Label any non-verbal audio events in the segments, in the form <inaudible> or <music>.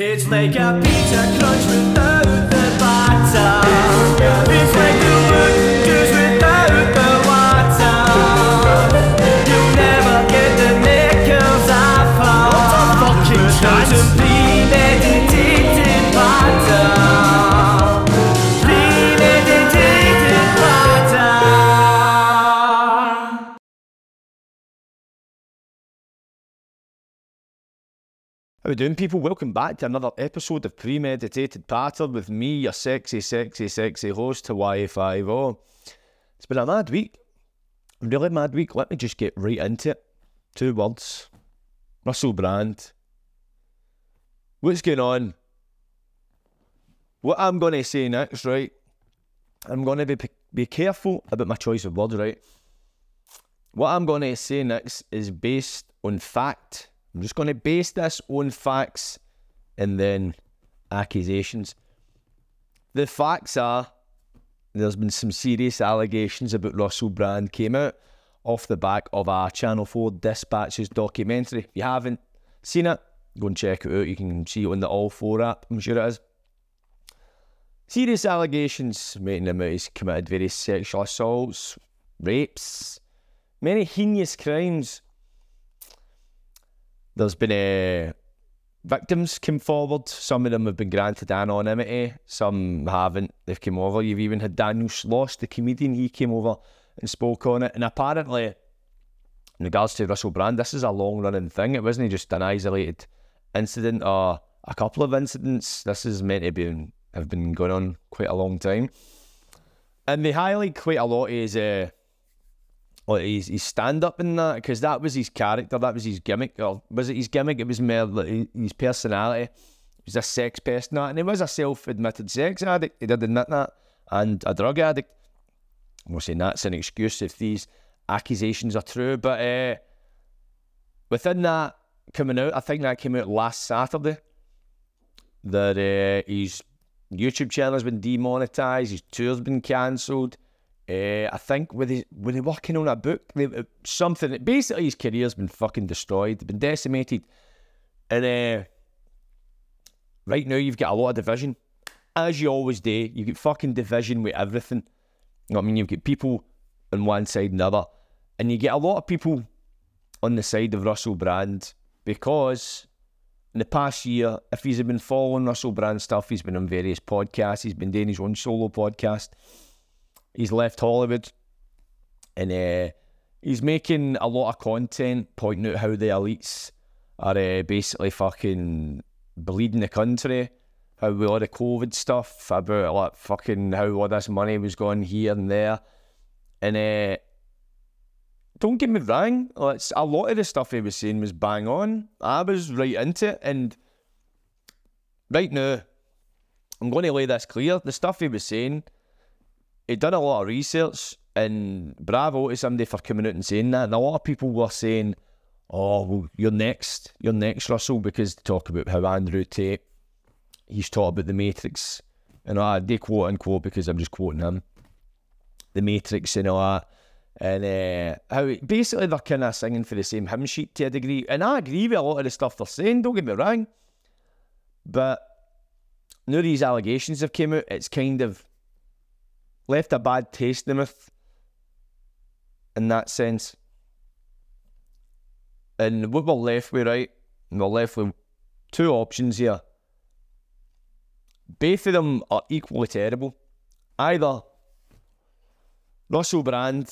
It's like a pizza crunch without the batter. It's How we doing, people? Welcome back to another episode of Premeditated Patter with me, your sexy, sexy, sexy host, Hawaii Fivo. It's been a mad week. Really mad week. Let me just get right into it. Two words. Russell Brand. What's going on? What I'm going to say next, right? I'm going to be be careful about my choice of words, right? What I'm going to say next is based on fact. I'm just going to base this on facts and then accusations. The facts are there's been some serious allegations about Russell Brand came out off the back of our Channel 4 Dispatches documentary. If you haven't seen it, go and check it out. You can see it on the All 4 app, I'm sure it is. Serious allegations making him out he's committed various sexual assaults, rapes, many heinous crimes. There's been uh, victims come forward. Some of them have been granted anonymity. Some haven't. They've come over. You've even had Daniel Sloss, the comedian. He came over and spoke on it. And apparently, in regards to Russell Brand, this is a long running thing. It wasn't just an isolated incident or a couple of incidents. This is meant to be have been going on quite a long time. And they highlight quite a lot is uh, well, his, his stand up in that because that was his character, that was his gimmick, or was it his gimmick? It was more like his personality. He was a sex pest, and that, and he was a self admitted sex addict. He did admit that, and a drug addict. I'm saying that's an excuse if these accusations are true, but uh, within that coming out, I think that came out last Saturday. That uh, his YouTube channel has been demonetized, his tour's been cancelled. Uh, I think with his, when he working on a book, they, uh, something basically his career's been fucking destroyed, been decimated, and uh, right now you've got a lot of division, as you always do. You get fucking division with everything. You know what I mean? You've got people on one side and the other, and you get a lot of people on the side of Russell Brand because in the past year, if he's been following Russell Brand stuff, he's been on various podcasts, he's been doing his own solo podcast he's left Hollywood and uh, he's making a lot of content pointing out how the elites are uh, basically fucking bleeding the country. How with all the COVID stuff, about like fucking how all this money was going here and there. And uh, don't get me wrong, like, a lot of the stuff he was saying was bang on. I was right into it. And right now, I'm going to lay this clear. The stuff he was saying, he'd done a lot of research and bravo to somebody for coming out and saying that. And a lot of people were saying, Oh, well, you're next, you're next, Russell, because they talk about how Andrew Tate, he's taught about the Matrix. And I they quote unquote because I'm just quoting him. The Matrix and all that. And uh, how basically they're kind of singing for the same hymn sheet to a degree. And I agree with a lot of the stuff they're saying, don't get me wrong. But now these allegations have came out, it's kind of left a bad taste in the mouth in that sense. And what we're left with, right? We're left with two options here. Both of them are equally terrible. Either Russell Brand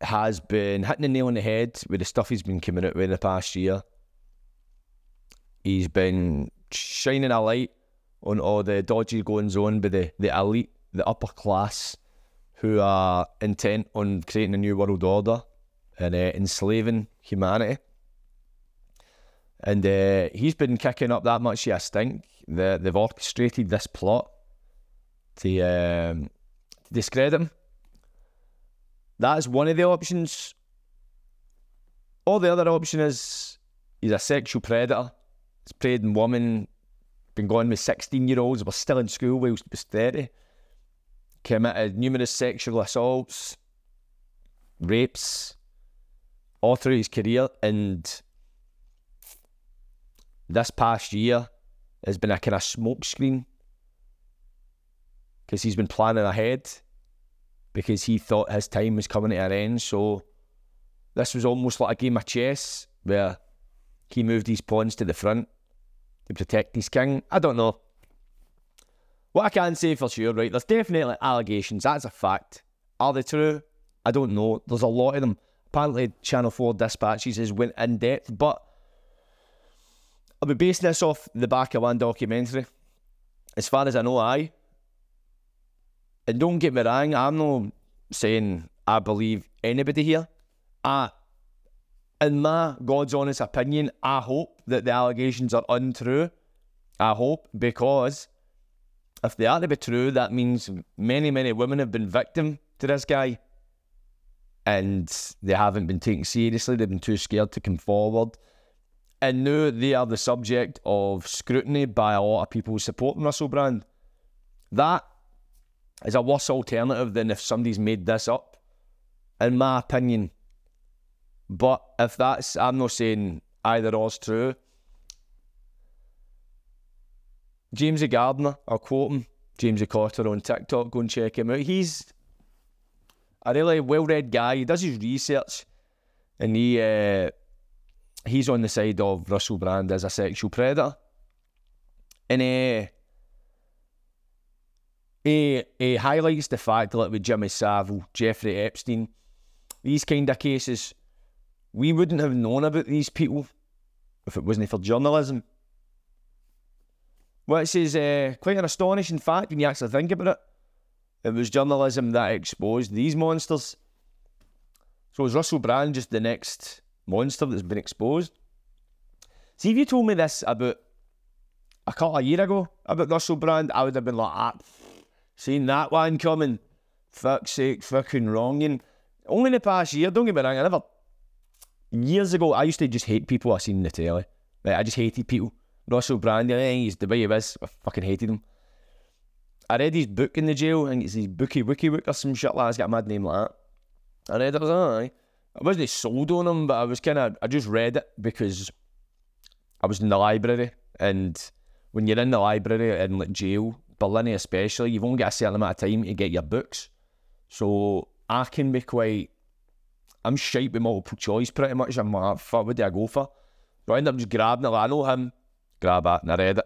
has been hitting the nail on the head with the stuff he's been coming out with in the past year. He's been shining a light on all the dodgy goings on by the, the elite, the upper class, who are intent on creating a new world order and uh, enslaving humanity. And uh, he's been kicking up that much, yeah, I stink. The, they've orchestrated this plot to, um, to discredit him. That is one of the options. Or the other option is he's a sexual predator. He's preyed on women, been going with 16 year olds, was still in school whilst he was 30. Committed uh, numerous sexual assaults, rapes, all through his career. And this past year, has been a kind of smokescreen because he's been planning ahead because he thought his time was coming to an end. So this was almost like a game of chess where he moved his pawns to the front to protect his king. I don't know. What I can say for sure, right? There's definitely allegations. That's a fact. Are they true? I don't know. There's a lot of them. Apparently, Channel 4 Dispatches has went in depth, but I'll be basing this off the back of one documentary. As far as I know, I. And don't get me wrong, I'm not saying I believe anybody here. I, in my God's honest opinion, I hope that the allegations are untrue. I hope because if they are to be true, that means many, many women have been victim to this guy and they haven't been taken seriously. They've been too scared to come forward. And now they are the subject of scrutiny by a lot of people supporting Russell Brand. That is a worse alternative than if somebody's made this up, in my opinion. But if that's, I'm not saying either or's true. James Gardner, I'll quote him. James Cotter on TikTok, go and check him out. He's a really well-read guy. He does his research, and he uh, he's on the side of Russell Brand as a sexual predator, and uh, he he highlights the fact that like with Jimmy Savile, Jeffrey Epstein, these kind of cases, we wouldn't have known about these people if it wasn't for journalism. Which is uh, quite an astonishing fact when you actually think about it. It was journalism that exposed these monsters. So is Russell Brand just the next monster that's been exposed? See, if you told me this about a couple of years ago about Russell Brand, I would have been like, ah, seen that one coming. Fuck's sake, fucking wronging. Only in the past year, don't get me wrong, I never. Years ago, I used to just hate people I seen in the telly. Like, I just hated people. Russell Brand, yeah, he's the way he was. I fucking hated him. I read his book in the jail, and it's his bookie wiki book or some shit like that. He's got a mad name like that. I read it, I was like, I wasn't sold on him, but I was kind of, I just read it because I was in the library, and when you're in the library in like jail, Barlinnie especially, you've only got a certain amount of time to get your books. So I can be quite, I'm shite with multiple choice pretty much. I'm like, fuck, what do I go for? So I end up just grabbing it, like, I know him, grab it, and I read it.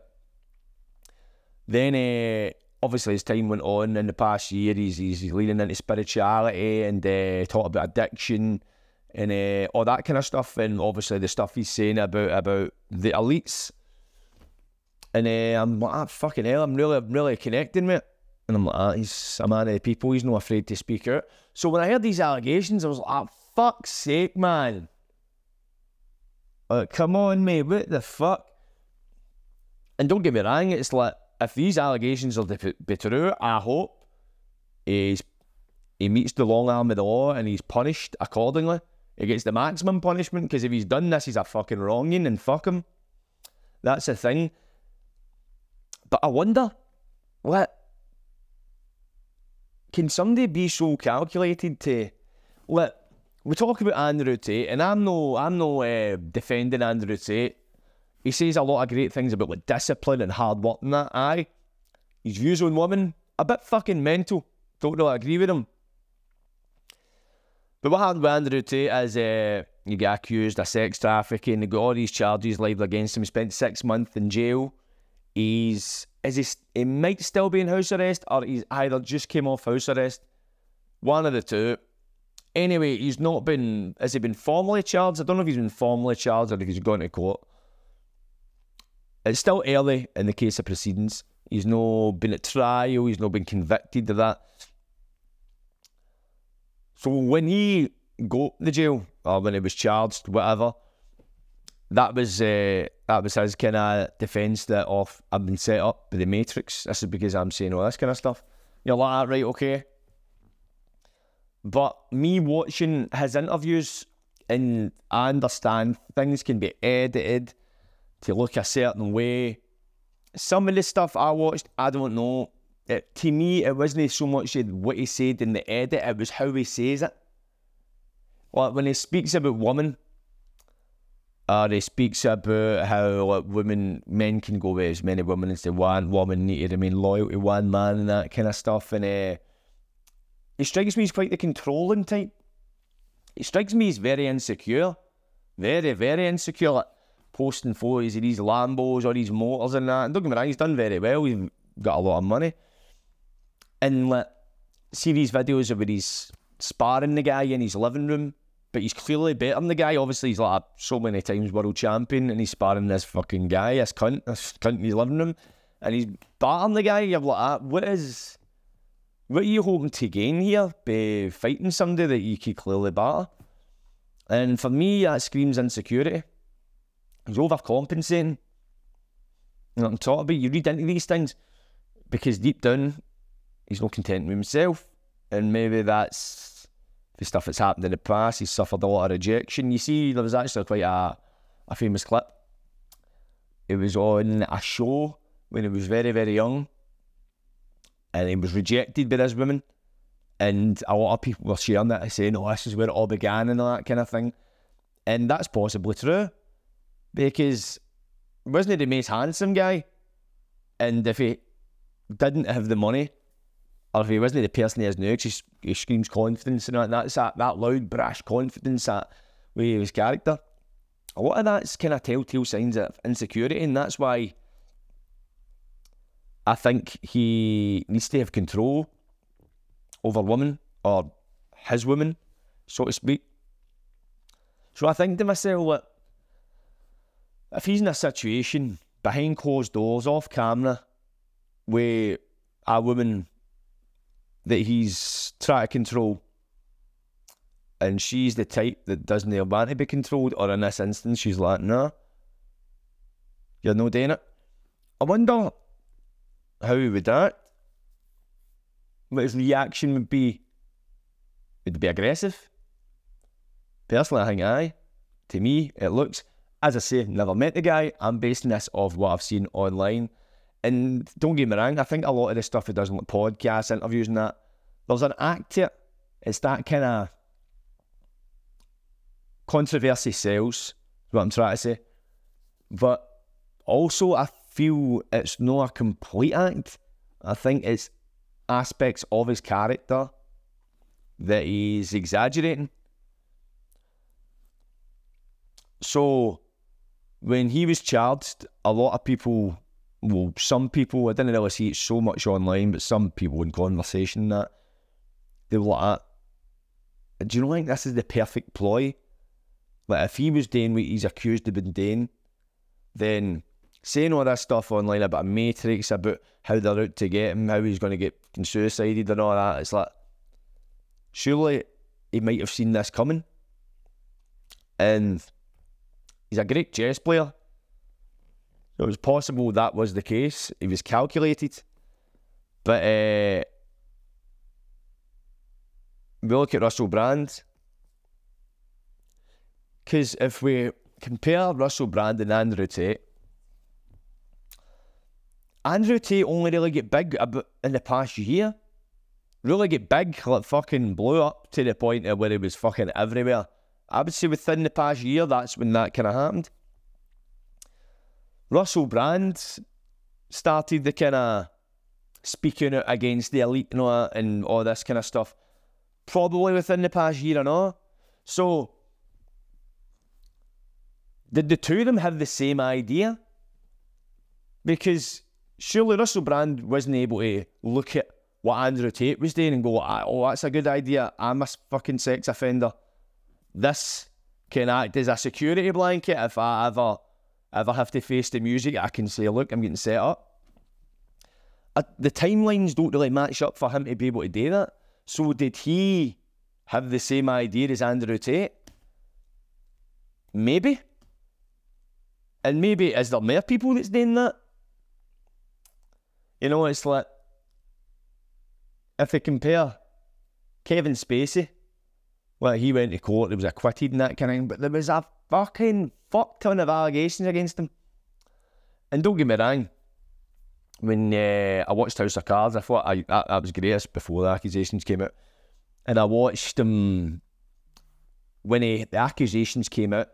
Then, uh, obviously, as time went on in the past year, he's, he's leaning into spirituality and uh, about addiction and uh, all that kind of stuff. And obviously, the stuff he's saying about about the elites. And uh, I'm like, ah, fucking hell, I'm really, I'm really connecting with it. And I'm like, ah, he's a man of the people, he's not afraid to speak out. So when I heard these allegations, I was like, ah, fuck's sake, man. Like, come on, mate, what the fuck? And don't get me wrong, it's like, if these allegations are to be true, I hope he's, he meets the long arm of the law and he's punished accordingly. He gets the maximum punishment because if he's done this, he's a fucking wronging and fuck him. That's the thing. But I wonder, what can somebody be so calculated to let we talk about Andrew Tate, and I'm no I'm no uh, defending Andrew Tate. He says a lot of great things about like discipline and hard work and that. Aye, his views on women a bit fucking mental. Don't really agree with him. But what happened with Andrew Tate is uh, he got accused of sex trafficking. He got all these charges laid against him. He spent six months in jail. He's is he, he might still be in house arrest or he's either just came off house arrest. One of the two. Anyway, he's not been has he been formally charged? I don't know if he's been formally charged or if he's gone to court. It's still early in the case of proceedings. He's no been at trial, he's not been convicted of that. So when he got the jail or when he was charged, whatever, that was uh, that was his kind of defence that off I've been set up by the Matrix. This is because I'm saying all this kind of stuff. You're like, right, okay. But me watching his interviews and I understand things can be edited to look a certain way. Some of the stuff I watched, I don't know. It, to me, it wasn't so much what he said in the edit, it was how he says it. Like when he speaks about women, Uh, he speaks about how like, women, men can go with as many women as they want. Women need to remain loyal to one man and that kind of stuff. And uh, he strikes me as quite the controlling type. It strikes me as very insecure, very, very insecure. Like posting photos of these Lambos or these motors and that. And don't get me wrong, he's done very well. He's got a lot of money. And like, see these videos of where he's sparring the guy in his living room, but he's clearly better than the guy. Obviously, he's like so many times world champion, and he's sparring this fucking guy, this cunt, this cunt in his living room, and he's battering the guy. You're like, ah, what is, what are you hoping to gain here by fighting somebody that you could clearly batter? And for me, that screams insecurity. He's overcompensating. You know what I'm talking about? You read into these things because deep down, he's not content with himself. And maybe that's the stuff that's happened in the past. He's suffered a lot of rejection. You see, there was actually quite a, a famous clip. It was on a show when he was very, very young. And he was rejected by this woman. And a lot of people were sharing it, saying, oh, this is where it all began and all that kind of thing. And that's possibly true. Because wasn't he the most handsome guy? And if he didn't have the money, or if he wasn't the person he is now, 'cause he, he screams confidence and that, that's that, that loud, brash confidence that with his character. A lot of that's kind of telltale signs of insecurity, and that's why I think he needs to have control over women or his women, so to speak. So I think to myself, like, if he's in a situation behind closed doors, off camera, with a woman that he's trying to control, and she's the type that doesn't want to be controlled, or in this instance, she's like, no, you're not doing it. I wonder how he would act. What his reaction would be. Would it be aggressive? Personally, I think aye. To me, it looks, as I say, never met the guy. I'm basing this off what I've seen online. And don't get me wrong, I think a lot of the stuff he does on like podcasts, interviews, and that, there's an act to it. It's that kind of controversy sells, what I'm trying to say. But also, I feel it's not a complete act. I think it's aspects of his character that he's exaggerating. So, when he was charged, a lot of people, well, some people, I didn't really see it so much online, but some people in conversation that they were like, ah, do you know think this is the perfect ploy? Like, if he was doing what he's accused of being doing, then saying all this stuff online about matrix, about how they're out to get him, how he's going to get suicided and all that, it's like, surely he might have seen this coming. And he's a great chess player. So it was possible that was the case. He was calculated. But uh, we look at Russell Brand. Because if we compare Russell Brand and Andrew Tate, Andrew Tate only really get big in the past year. Really get big, like fucking blew up to the point of where he was fucking everywhere. I would say within the past year, that's when that kind of happened. Russell Brand started the kind of speaking out against the elite and all, and all this kind of stuff, probably within the past year and all. So, did the two of them have the same idea? Because surely Russell Brand wasn't able to look at what Andrew Tate was doing and go, "Ah, oh, that's a good idea. I'm a fucking sex offender. This can act as a security blanket if I ever ever have to face the music. I can say, look, I'm getting set up. Uh, the timelines don't really match up for him to be able to do that. So did he have the same idea as Andrew Tate? Maybe. And maybe is there more people that's doing that? You know, it's like if you compare Kevin Spacey, well, he went to court, he was acquitted and that kind of thing, but there was a fucking fuck ton of allegations against him. And don't get me wrong, when uh, I watched House of Cards, I thought I, that, was great before the accusations came out. And I watched him when he, the accusations came out,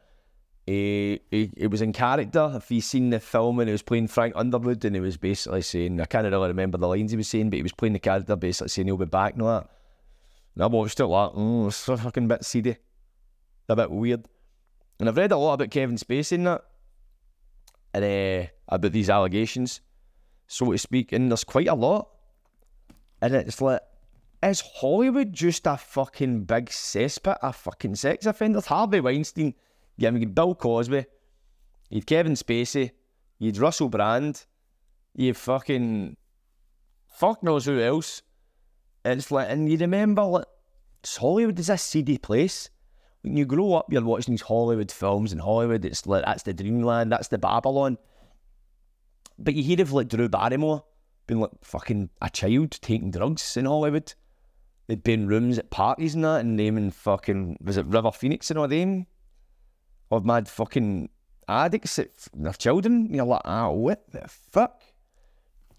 he, he, he was in character. If you've seen the film and he was playing Frank Underwood and he was basically saying, I can't really remember the lines he was saying, but he was playing the character basically saying he'll be back and all that. And I watched it like, mm, it's a fucking bit seedy. A bit weird. And I've read a lot about Kevin Spacey in that. And uh, about these allegations, so to speak. And there's quite a lot. And it's like, is Hollywood just a fucking big cesspit of fucking sex offenders? Harvey Weinstein, yeah, we Bill Cosby, you'd Kevin Spacey, you'd Russell Brand, you fucking fuck knows who else. It's like, and you remember, like, Hollywood is a seedy place. When you grow up, you're watching these Hollywood films, and Hollywood, it's like that's the dreamland, that's the Babylon. But you hear of like Drew Barrymore being like fucking a child taking drugs in Hollywood. They'd be in rooms at parties and that, and naming fucking was it River Phoenix and all them, of mad fucking addicts at their children. You're like, ah, what the fuck?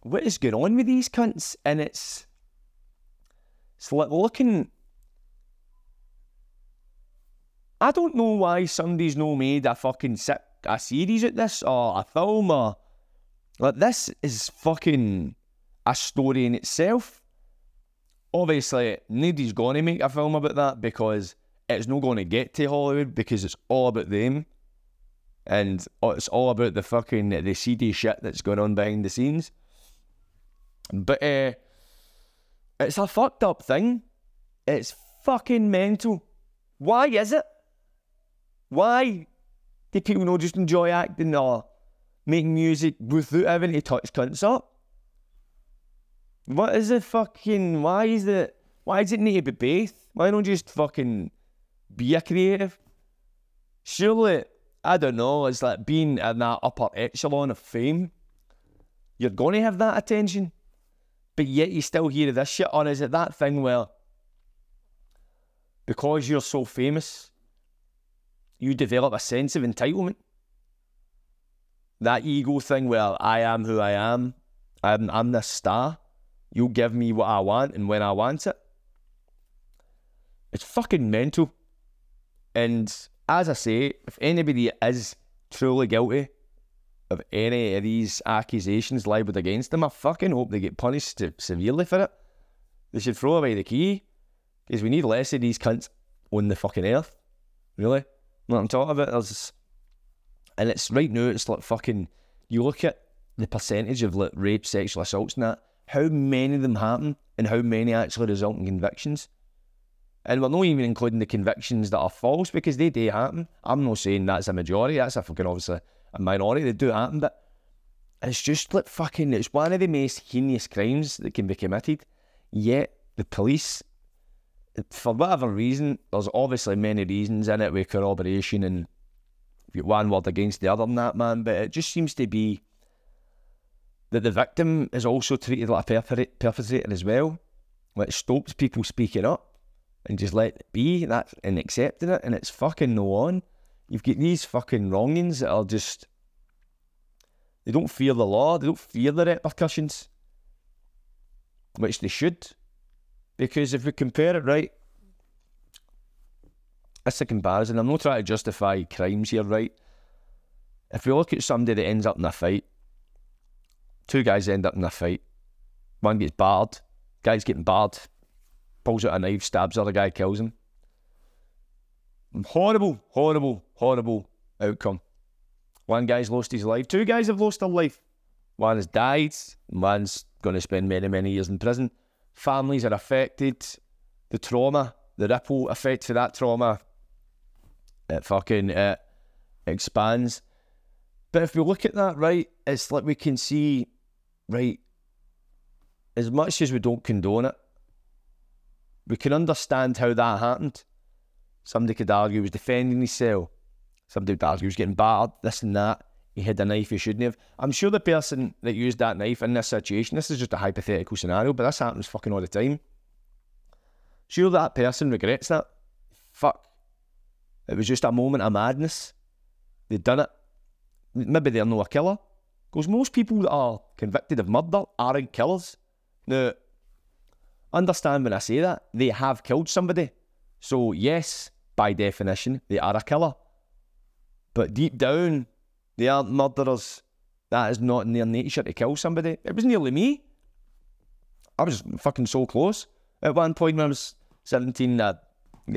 What is going on with these cunts? And it's like looking. I don't know why somebody's no made a fucking a series at this or a film or like this is fucking a story in itself. Obviously, nobody's to make a film about that because it's not to get to Hollywood because it's all about them. And it's all about the fucking the seedy shit that's going on behind the scenes. But uh, it's a fucked up thing. It's fucking mental. Why is it? Why do people not just enjoy acting or making music without having to touch cunts up? What is it fucking why is it why does it need to be both? Why don't you just fucking be a creative? Surely I don't know, it's like being in that upper echelon of fame. You're gonna have that attention. But yet you still hear this shit on. Is it that thing where because you're so famous, you develop a sense of entitlement? That ego thing where I am who I am, I'm, I'm the star. You'll give me what I want and when I want it. It's fucking mental. And as I say, if anybody is truly guilty of any of these accusations leveled against them, I fucking hope they get punished severely for it. They should throw away the key because we need less of these cunts on the fucking earth. Really? What I'm talking about, there's, and it's right now, it's like fucking, you look at the percentage of like rape, sexual assaults and that, how many of them happen and how many actually result in convictions. And we're not even including the convictions that are false because they do happen. I'm not saying that's a majority, that's a fucking obviously a minority, they do happen, but it's just like fucking, it's one of the most heinous crimes that can be committed. Yet the police, for whatever reason, there's obviously many reasons in it with corroboration and one word against the other than that, man, but it just seems to be that the victim is also treated like a perpetrator as well, which stops people speaking up and just let it be that and accepting it, and it's fucking no on. You've got these fucking wrongings that are just they don't fear the law, they don't fear the repercussions, which they should, because if we compare it right, it's a comparison. I'm not trying to justify crimes here, right? If we look at somebody that ends up in a fight, two guys end up in a fight, one gets barred, guy's getting barred, pulls out a knife, stabs the other guy, kills him. Horrible, horrible, horrible outcome. One guy's lost his life. Two guys have lost their life. One has died. One's going to spend many, many years in prison. Families are affected. The trauma, the ripple effect of that trauma, it fucking expands. But if we look at that, right, it's like we can see, right, as much as we don't condone it, we can understand how that happened. Somebody could argue he was defending himself. Somebody would argue he was getting battered, this and that. He had a knife he shouldn't have. I'm sure the person that used that knife in this situation, this is just a hypothetical scenario, but this happens fucking all the time. Sure, that person regrets that. Fuck. It was just a moment of madness. They'd done it. Maybe they're not a killer. Because most people that are convicted of murder aren't killers. Now, understand when I say that, they have killed somebody. So, yes, by definition, they are a killer. But deep down, they aren't murderers. That is not in their nature to kill somebody. It was nearly me. I was fucking so close. At one point when I was 17, I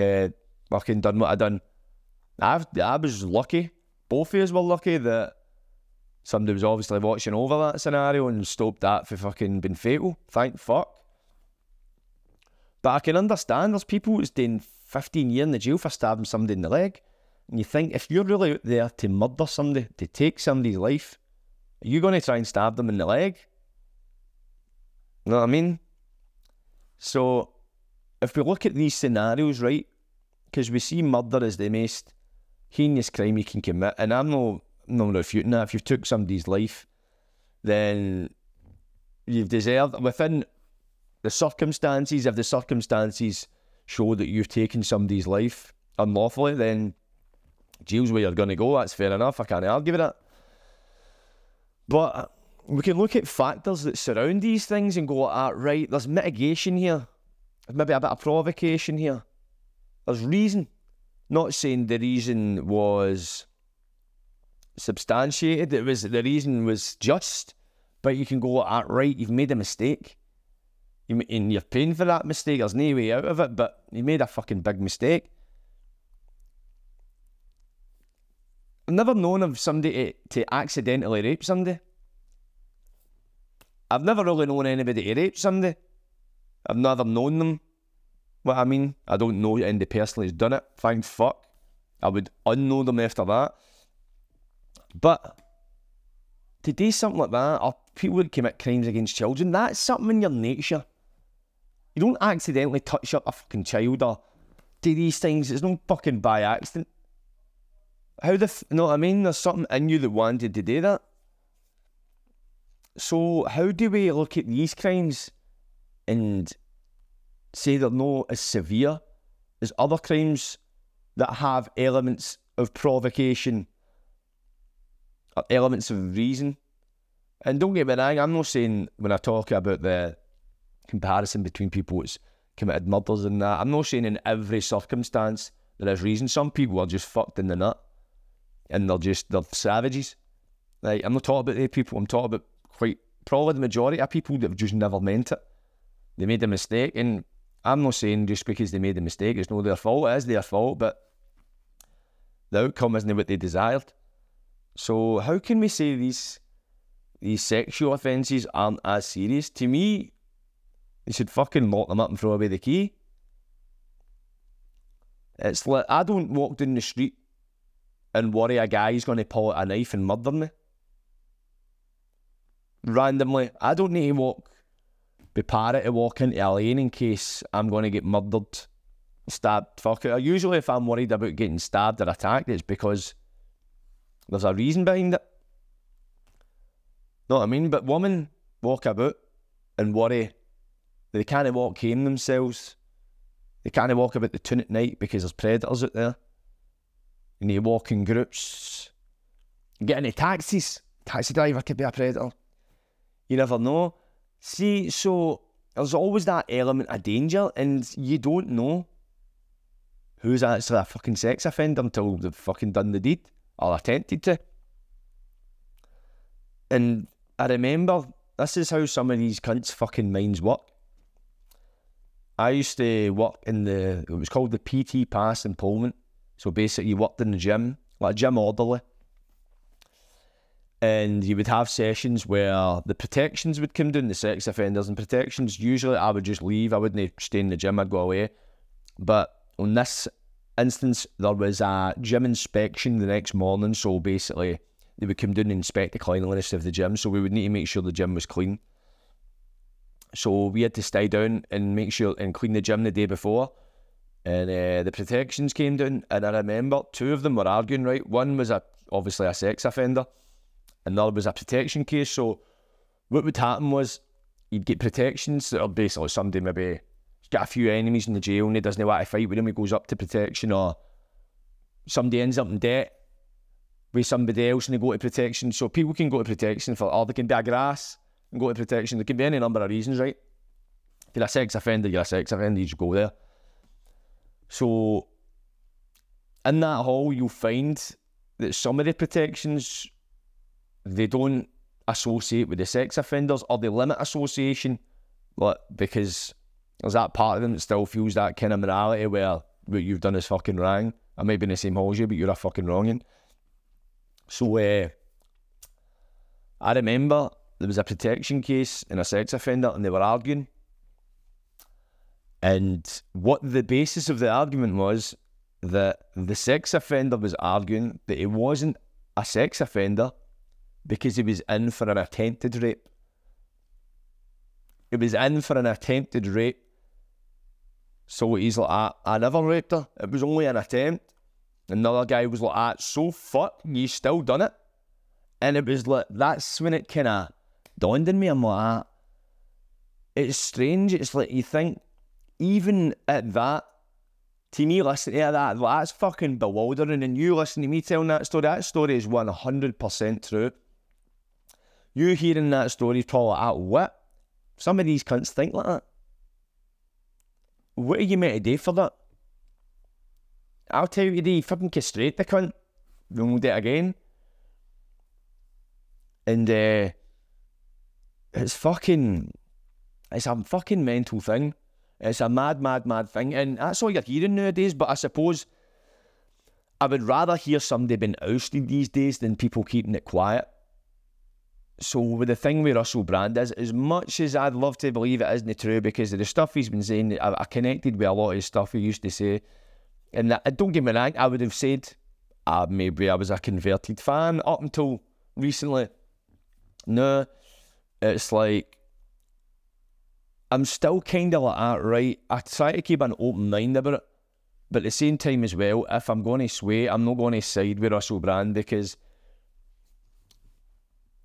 uh, fucking done what I done. I, I was lucky. Both of us were lucky that somebody was obviously watching over that scenario and stopped that for fucking being fatal. Thank fuck. But I can understand there's people who's doing 15 years in the jail for stabbing somebody in the leg. And you think if you're really out there to murder somebody, to take somebody's life, are you going to try and stab them in the leg? You know what I mean? So if we look at these scenarios, right, because we see murder as the most heinous crime you can commit, and I'm no no refuting that. If you've took somebody's life, then you've deserved within the circumstances. If the circumstances show that you've taken somebody's life unlawfully, then jail's where you're going to go. That's fair enough. I can't argue with that. But we can look at factors that surround these things and go, ah, right, there's mitigation here. There's maybe a bit of provocation here. There's reason. Not saying the reason was substantiated. It was the reason was just, but you can go, ah, right, you've made a mistake. And you're paying for that mistake. There's no way out of it, but you made a fucking big mistake. I've never known of somebody to, to accidentally rape somebody. I've never really known anybody to rape somebody. I've never known them. What I mean, I don't know anybody personally who's done it. Thank fuck. I would unknow them after that. But to do something like that, or people who commit crimes against children, that's something in your nature. You don't accidentally touch up a fucking child or do these things. It's no fucking by accident. How the f- you know what I mean? There's something in you that wanted to do that. So how do we look at these crimes and say they're not as severe as other crimes that have elements of provocation, or elements of reason? And don't get me wrong, I'm not saying when I talk about the comparison between people who's committed murders and that, I'm not saying in every circumstance there is reason. Some people are just fucked in the nut and they're just they're savages. Like I'm not talking about the people. I'm talking about quite probably the majority of people that have just never meant it. They made a mistake, and I'm not saying just because they made a mistake, it's not their fault. It is their fault, but the outcome isn't what they desired. So how can we say these these sexual offences aren't as serious? To me, they should fucking lock them up and throw away the key. It's like I don't walk down the street and worry a guy's going to pull out a knife and murder me. Randomly, I don't need to walk, be parrot to walk into a lane in case I'm going to get murdered, stabbed. Fuck it. Usually, if I'm worried about getting stabbed or attacked, it's because there's a reason behind it. Know what I mean? But women walk about and worry. They can't walk home themselves. They can't walk about the town at night because there's predators out there and you walk in groups, get into taxis. Taxi driver could be a predator. You never know. See, so there's always that element of danger, and you don't know who's actually a fucking sex offender until they've fucking done the deed or attempted to. And I remember this is how some of these cunts' fucking minds work. I used to work in the, it was called the PT Pass in Pullman. So basically, you worked in the gym, like a gym orderly. And you would have sessions where the protections would come down, the sex offenders and protections. Usually, I would just leave. I wouldn't stay in the gym, I'd go away. But on this instance, there was a gym inspection the next morning. So basically, they would come down and inspect the cleanliness of the gym. So we would need to make sure the gym was clean. So we had to stay down and make sure and clean the gym the day before and uh, the protections came down, and I remember two of them were arguing. Right, one was a obviously a sex offender, and the other was a protection case. So what would happen was you'd get protections that are basically somebody maybe got a few enemies in the jail and he doesn't want to fight with him. He goes up to protection, or somebody ends up in debt with somebody else and they go to protection. So people can go to protection for, or they can be a grass and go to protection. There can be any number of reasons, right? If you're a sex offender, you're a sex offender. You just go there. So in that hall, you'll find that some of the protections they don't associate with the sex offenders or they limit association, like because there's that part of them that still feels that kind of morality where what you've done is fucking wrong. I may be in the same hall as you, but you're a fucking wronging. So uh, I remember there was a protection case in a sex offender and they were arguing. And what the basis of the argument was that the sex offender was arguing that he wasn't a sex offender because he was in for an attempted rape. He was in for an attempted rape. So he's like, I, I never raped her. It was only an attempt. Another guy was like, ah, so fuck, you still done it. And it was like, that's when it kind of dawned on me. I'm like, ah, it's strange. It's like, you think, even at that, to me, listening to that, that's fucking bewildering. And you listen to me telling that story, that story is 100% true. You hearing that story is probably like, ah, what? Some of these cunts think like that. What are you meant to do for that? I'll tell you, you fucking castrate the cunt. Then we'll do it again. And uh, it's fucking, it's a fucking mental thing. It's a mad, mad, mad thing. And that's all you're hearing nowadays. But I suppose I would rather hear somebody being ousted these days than people keeping it quiet. So with the thing with Russell Brand is, as much as I'd love to believe it isn't true because of the stuff he's been saying, I, I connected with a lot of stuff he used to say. And that, don't get me wrong, I would have said uh, maybe I was a converted fan up until recently. No, it's like I'm still kind of like that, right? I try to keep an open mind about it, but at the same time as well, if I'm going to sway, I'm not going to side with Russell Brand because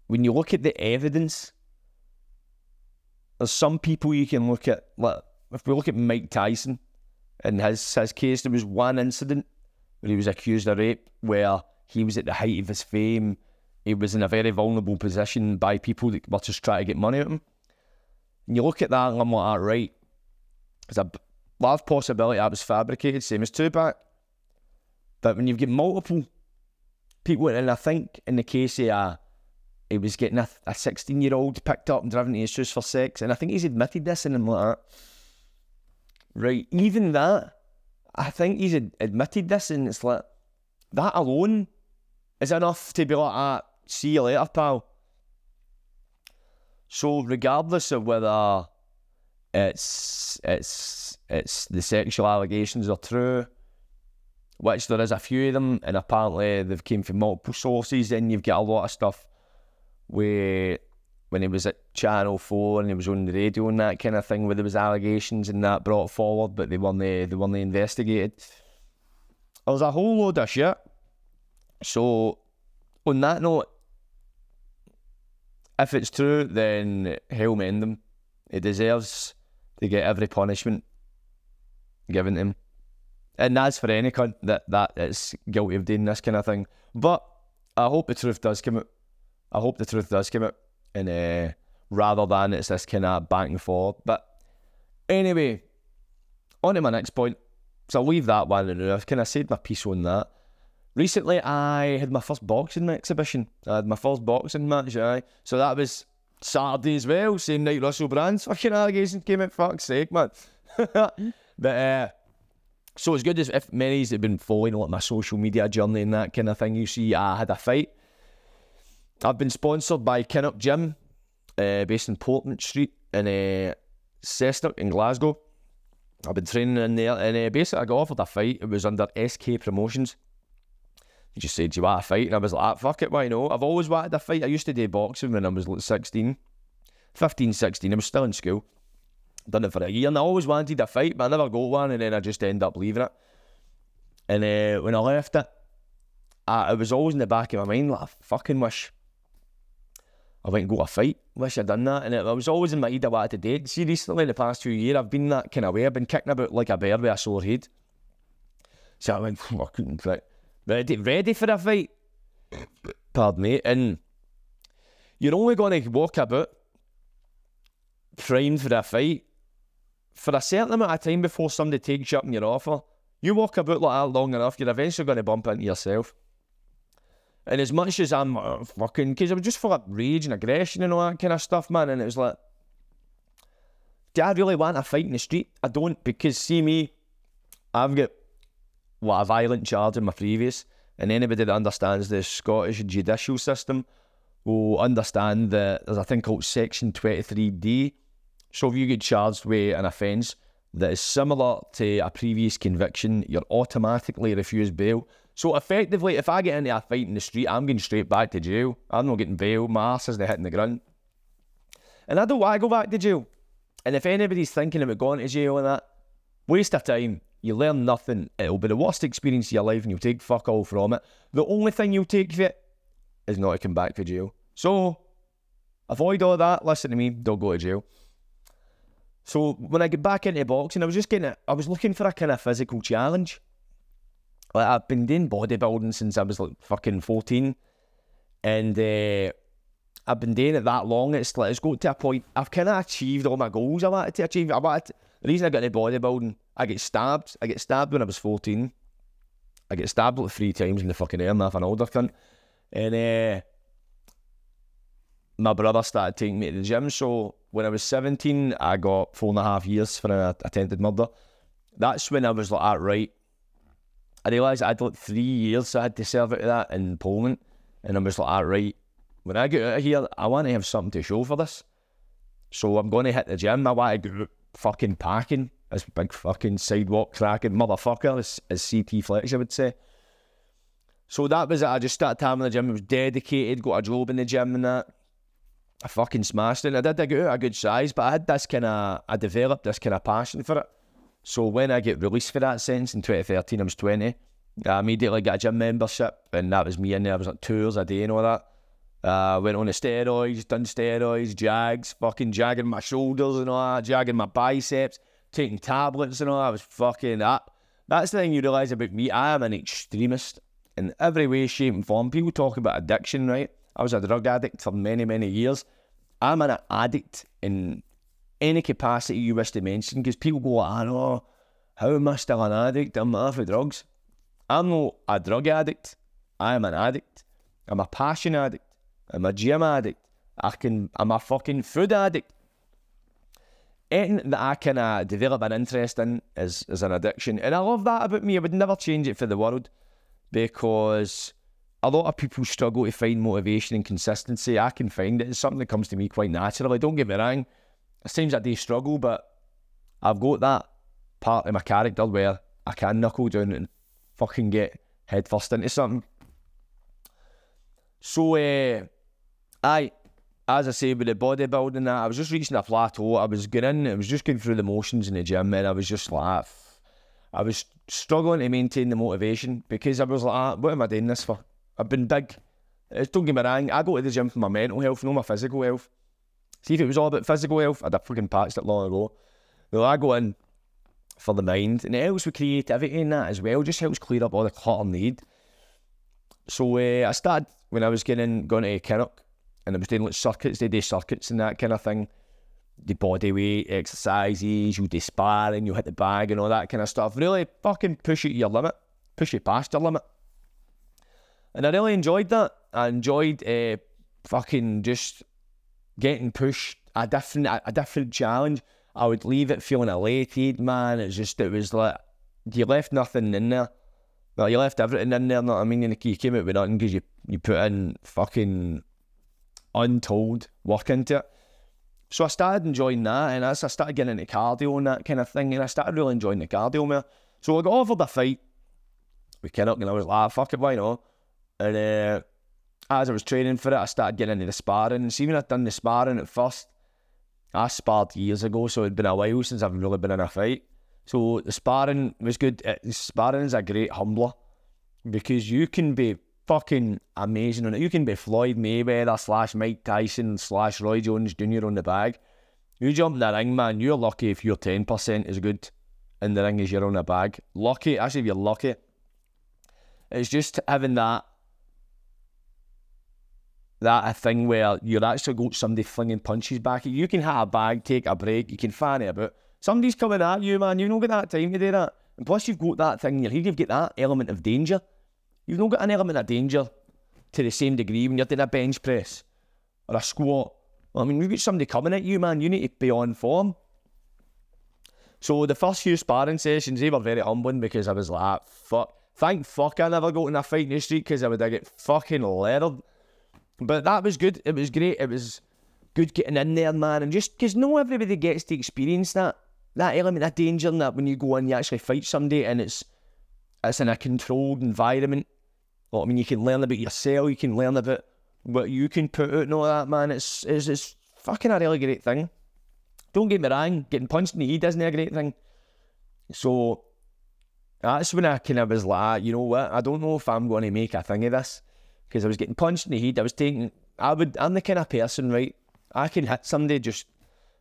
when you look at the evidence, there's some people you can look at. Like if we look at Mike Tyson in his his case, there was one incident where he was accused of rape, where he was at the height of his fame. He was in a very vulnerable position by people that were just trying to get money of him. And you look at that and I'm like, ah, right, there's a large possibility that was fabricated, same as Tupac. But when you've got multiple people, and I think in the case of uh, he was getting a, a 16 year old picked up and driven to his house for sex. And I think he's admitted this and I'm like, right, even that, I think he's ad- admitted this and it's like, that alone is enough to be like, ah, see you later, pal. So regardless of whether it's it's it's the sexual allegations are true, which there is a few of them, and apparently they've came from multiple sources, then you've got a lot of stuff where when he was at Channel Four and he was on the radio and that kind of thing, where there was allegations and that brought forward, but they weren't they weren't investigated. There's a whole load of shit. So on that note, if it's true, then hell mend him. He deserves to get every punishment given to him. And that's for any cunt that, that is guilty of doing this kind of thing. But I hope the truth does come out. I hope the truth does come out. And uh, rather than it's this kind of back and forth. But anyway, on to my next point. So I'll leave that one and I've kind of said my piece on that. Recently, I had my first boxing exhibition. I had my first boxing match, aye. So that was Saturday as well, same night Russell Brand's fucking allegations came out. Fuck's sake, man. <laughs> but, uh, so it's good as if many have been following like my social media journey and that kind of thing. You see, I had a fight. I've been sponsored by Kinnock Gym, uh, based in Portman Street in uh, Cessnock in Glasgow. I've been training in there, and uh, basically I got offered a fight. It was under SK Promotions. He just said, Do you want a fight? And I was like, ah, fuck it, why not? I've always wanted a fight. I used to do boxing when I was like 16, 15, 16. I was still in school. Done it for a year, and I always wanted a fight, but I never got one, and then I just end up leaving it. And uh, when I left it, I, it was always in the back of my mind, like, I fucking wish I went and got a fight. Wish I'd done that. And it, I was always in my head I wanted to do it. See, recently, the past few years, I've been that kind of way. I've been kicking about like a bear with a sore head. So I went, I couldn't fight ready, ready for a fight. Pardon me. And you're only going to walk about primed for a fight for a certain amount of time before somebody takes you up on your offer. You walk about like that long enough, you're eventually going to bump into yourself. And as much as I'm uh, fucking, because I was just full of rage and aggression and all that kind of stuff, man. And it was like, do I really want a fight in the street? I don't, because see me, I've got what a violent charge in my previous, and anybody that understands the Scottish judicial system will understand that there's a thing called Section 23D. So if you get charged with an offence that is similar to a previous conviction, you're automatically refused bail. So effectively, if I get into a fight in the street, I'm going straight back to jail. I'm not getting bail. My ass isn't hitting the ground. And I don't want to go back to jail. And if anybody's thinking about going to jail and that, waste of time. You learn nothing. It'll be the worst experience of your life and you'll take fuck all from it. The only thing you'll take from it is not to come back to jail. So avoid all that. Listen to me. Don't go to jail. So when I get back into boxing, I was just getting, I was looking for a kind of physical challenge. Like I've been doing bodybuilding since I was like fucking fourteen, and uh, I've been doing it that long. It's like it's got to a point. I've kind of achieved all my goals I wanted to achieve. I wanted to, the reason I got into bodybuilding, I get stabbed. I get stabbed when I was fourteen. I get stabbed like three times in the fucking arm off an older cunt, and uh, my brother started taking me to the gym. So when I was 17, I got four and a half years for an attempted murder. That's when I was like, ah, right. I realised I had like three years I had to serve out of that in Polmont. And I was like, ah, right. When I get out of here, I want to have something to show for this. So I'm going to hit the gym. I want to go fucking packing. This big fucking sidewalk cracking motherfucker, as, as CT Fletcher I would say. So that was it. I just started time in the gym. I was dedicated, got a job in the gym and that. I fucking smashed it. I did I get out a good size, but I had this kind of, I developed this kind of passion for it. So when I get released for that sentence in 2013, I was 20. I immediately got a gym membership, and that was me in there. I was like tours a day and all that. Uh, went on the steroids, done steroids, jags, fucking jagging my shoulders and all that, jagging my biceps, taking tablets and all. I was fucking that. That's the thing you realise about me. I am an extremist in every way, shape, and form. People talk about addiction, right? I was a drug addict for many, many years. I'm an addict in any capacity you wish to mention because people go, I know, how am I still an addict? I'm not for drugs. I'm not a drug addict. I am an addict. I'm a passion addict. I'm a gym addict. I can. I'm a fucking food addict. Anything that I can develop an interest in is, is an addiction, and I love that about me. I would never change it for the world because a lot of people struggle to find motivation and consistency. I can find it. It's something that comes to me quite naturally. Don't get me wrong. There's times I do struggle, but I've got that part of my character where I can knuckle down and fucking get head first into something. So, uh, I, as I say, with the bodybuilding, that I was just reaching a plateau. I was getting, I was just going through the motions in the gym, and I was just like, I was struggling to maintain the motivation because I was like, ah, what am I doing this for? I've been big. Don't get me wrong, I go to the gym for my mental health, not my physical health. See, if it was all about physical health, I'd have fucking patched it long ago. Well, I go in for the mind, and it helps with creativity and that as well. Just helps clear up all the clutter need. So uh, I started when I was getting going to Kinnock, and I was doing like circuits, they do circuits and that kind of thing. The body weight exercises, you do sparring, you hit the bag and all that kind of stuff. Really fucking push you to your limit, push you past your limit. And I really enjoyed that. I enjoyed uh, fucking just getting pushed a different a, a different challenge. I would leave it feeling elated, man. It's just it was like you left nothing in there. Well, you left everything in there. Know what I mean? You came out with nothing because you you put in fucking untold work into it. So I started enjoying that, and as I started getting into cardio and that kind of thing, and I started really enjoying the cardio more. So I got offered a fight with Kinnock, and I was like, ah, fuck it, why not? And uh, as I was training for it, I started getting into the sparring. And see, when I'd done the sparring at first, I sparred years ago, so it'd been a while since I've really been in a fight. So the sparring was good. Uh, the sparring is a great humbler because you can be fucking amazing on it. You can be Floyd Mayweather slash Mike Tyson slash Roy Jones Jr. on the bag. You jump in the ring, man, you're lucky if your 10% is good in the ring as you're on a bag. Lucky, actually, if you're lucky. It's just having that that a thing where you're actually got somebody flinging punches back at you. You can have a bag, take a break, you can fan it about. Somebody's coming at you, man. You've not got that time to do that. And plus, you've got that thing in your head, you've got that element of danger. You've not got an element of danger to the same degree when you're doing a bench press or a squat. I mean, we've got somebody coming at you, man. You need to be on form. So the first few sparring sessions, they were very humbling because I was like, fuck. Thank fuck I never got in a fight in the street because I would have get fucking leathered. But that was good. It was great. It was good getting in there, man. And just because no everybody gets to experience that that element of danger and that when you go in, you actually fight somebody and it's it's in a controlled environment. I mean, you can learn about yourself, you can learn about what you can put out and all that, man. It's, it's, it's fucking a really great thing. Don't get me wrong, getting punched in the head isn't a great thing. So that's when I kind of was like, you know what, I don't know if I'm going to make a thing of this. Because I was getting punched in the head, I was taking, I would, I'm the kind of person, right? I can hit somebody just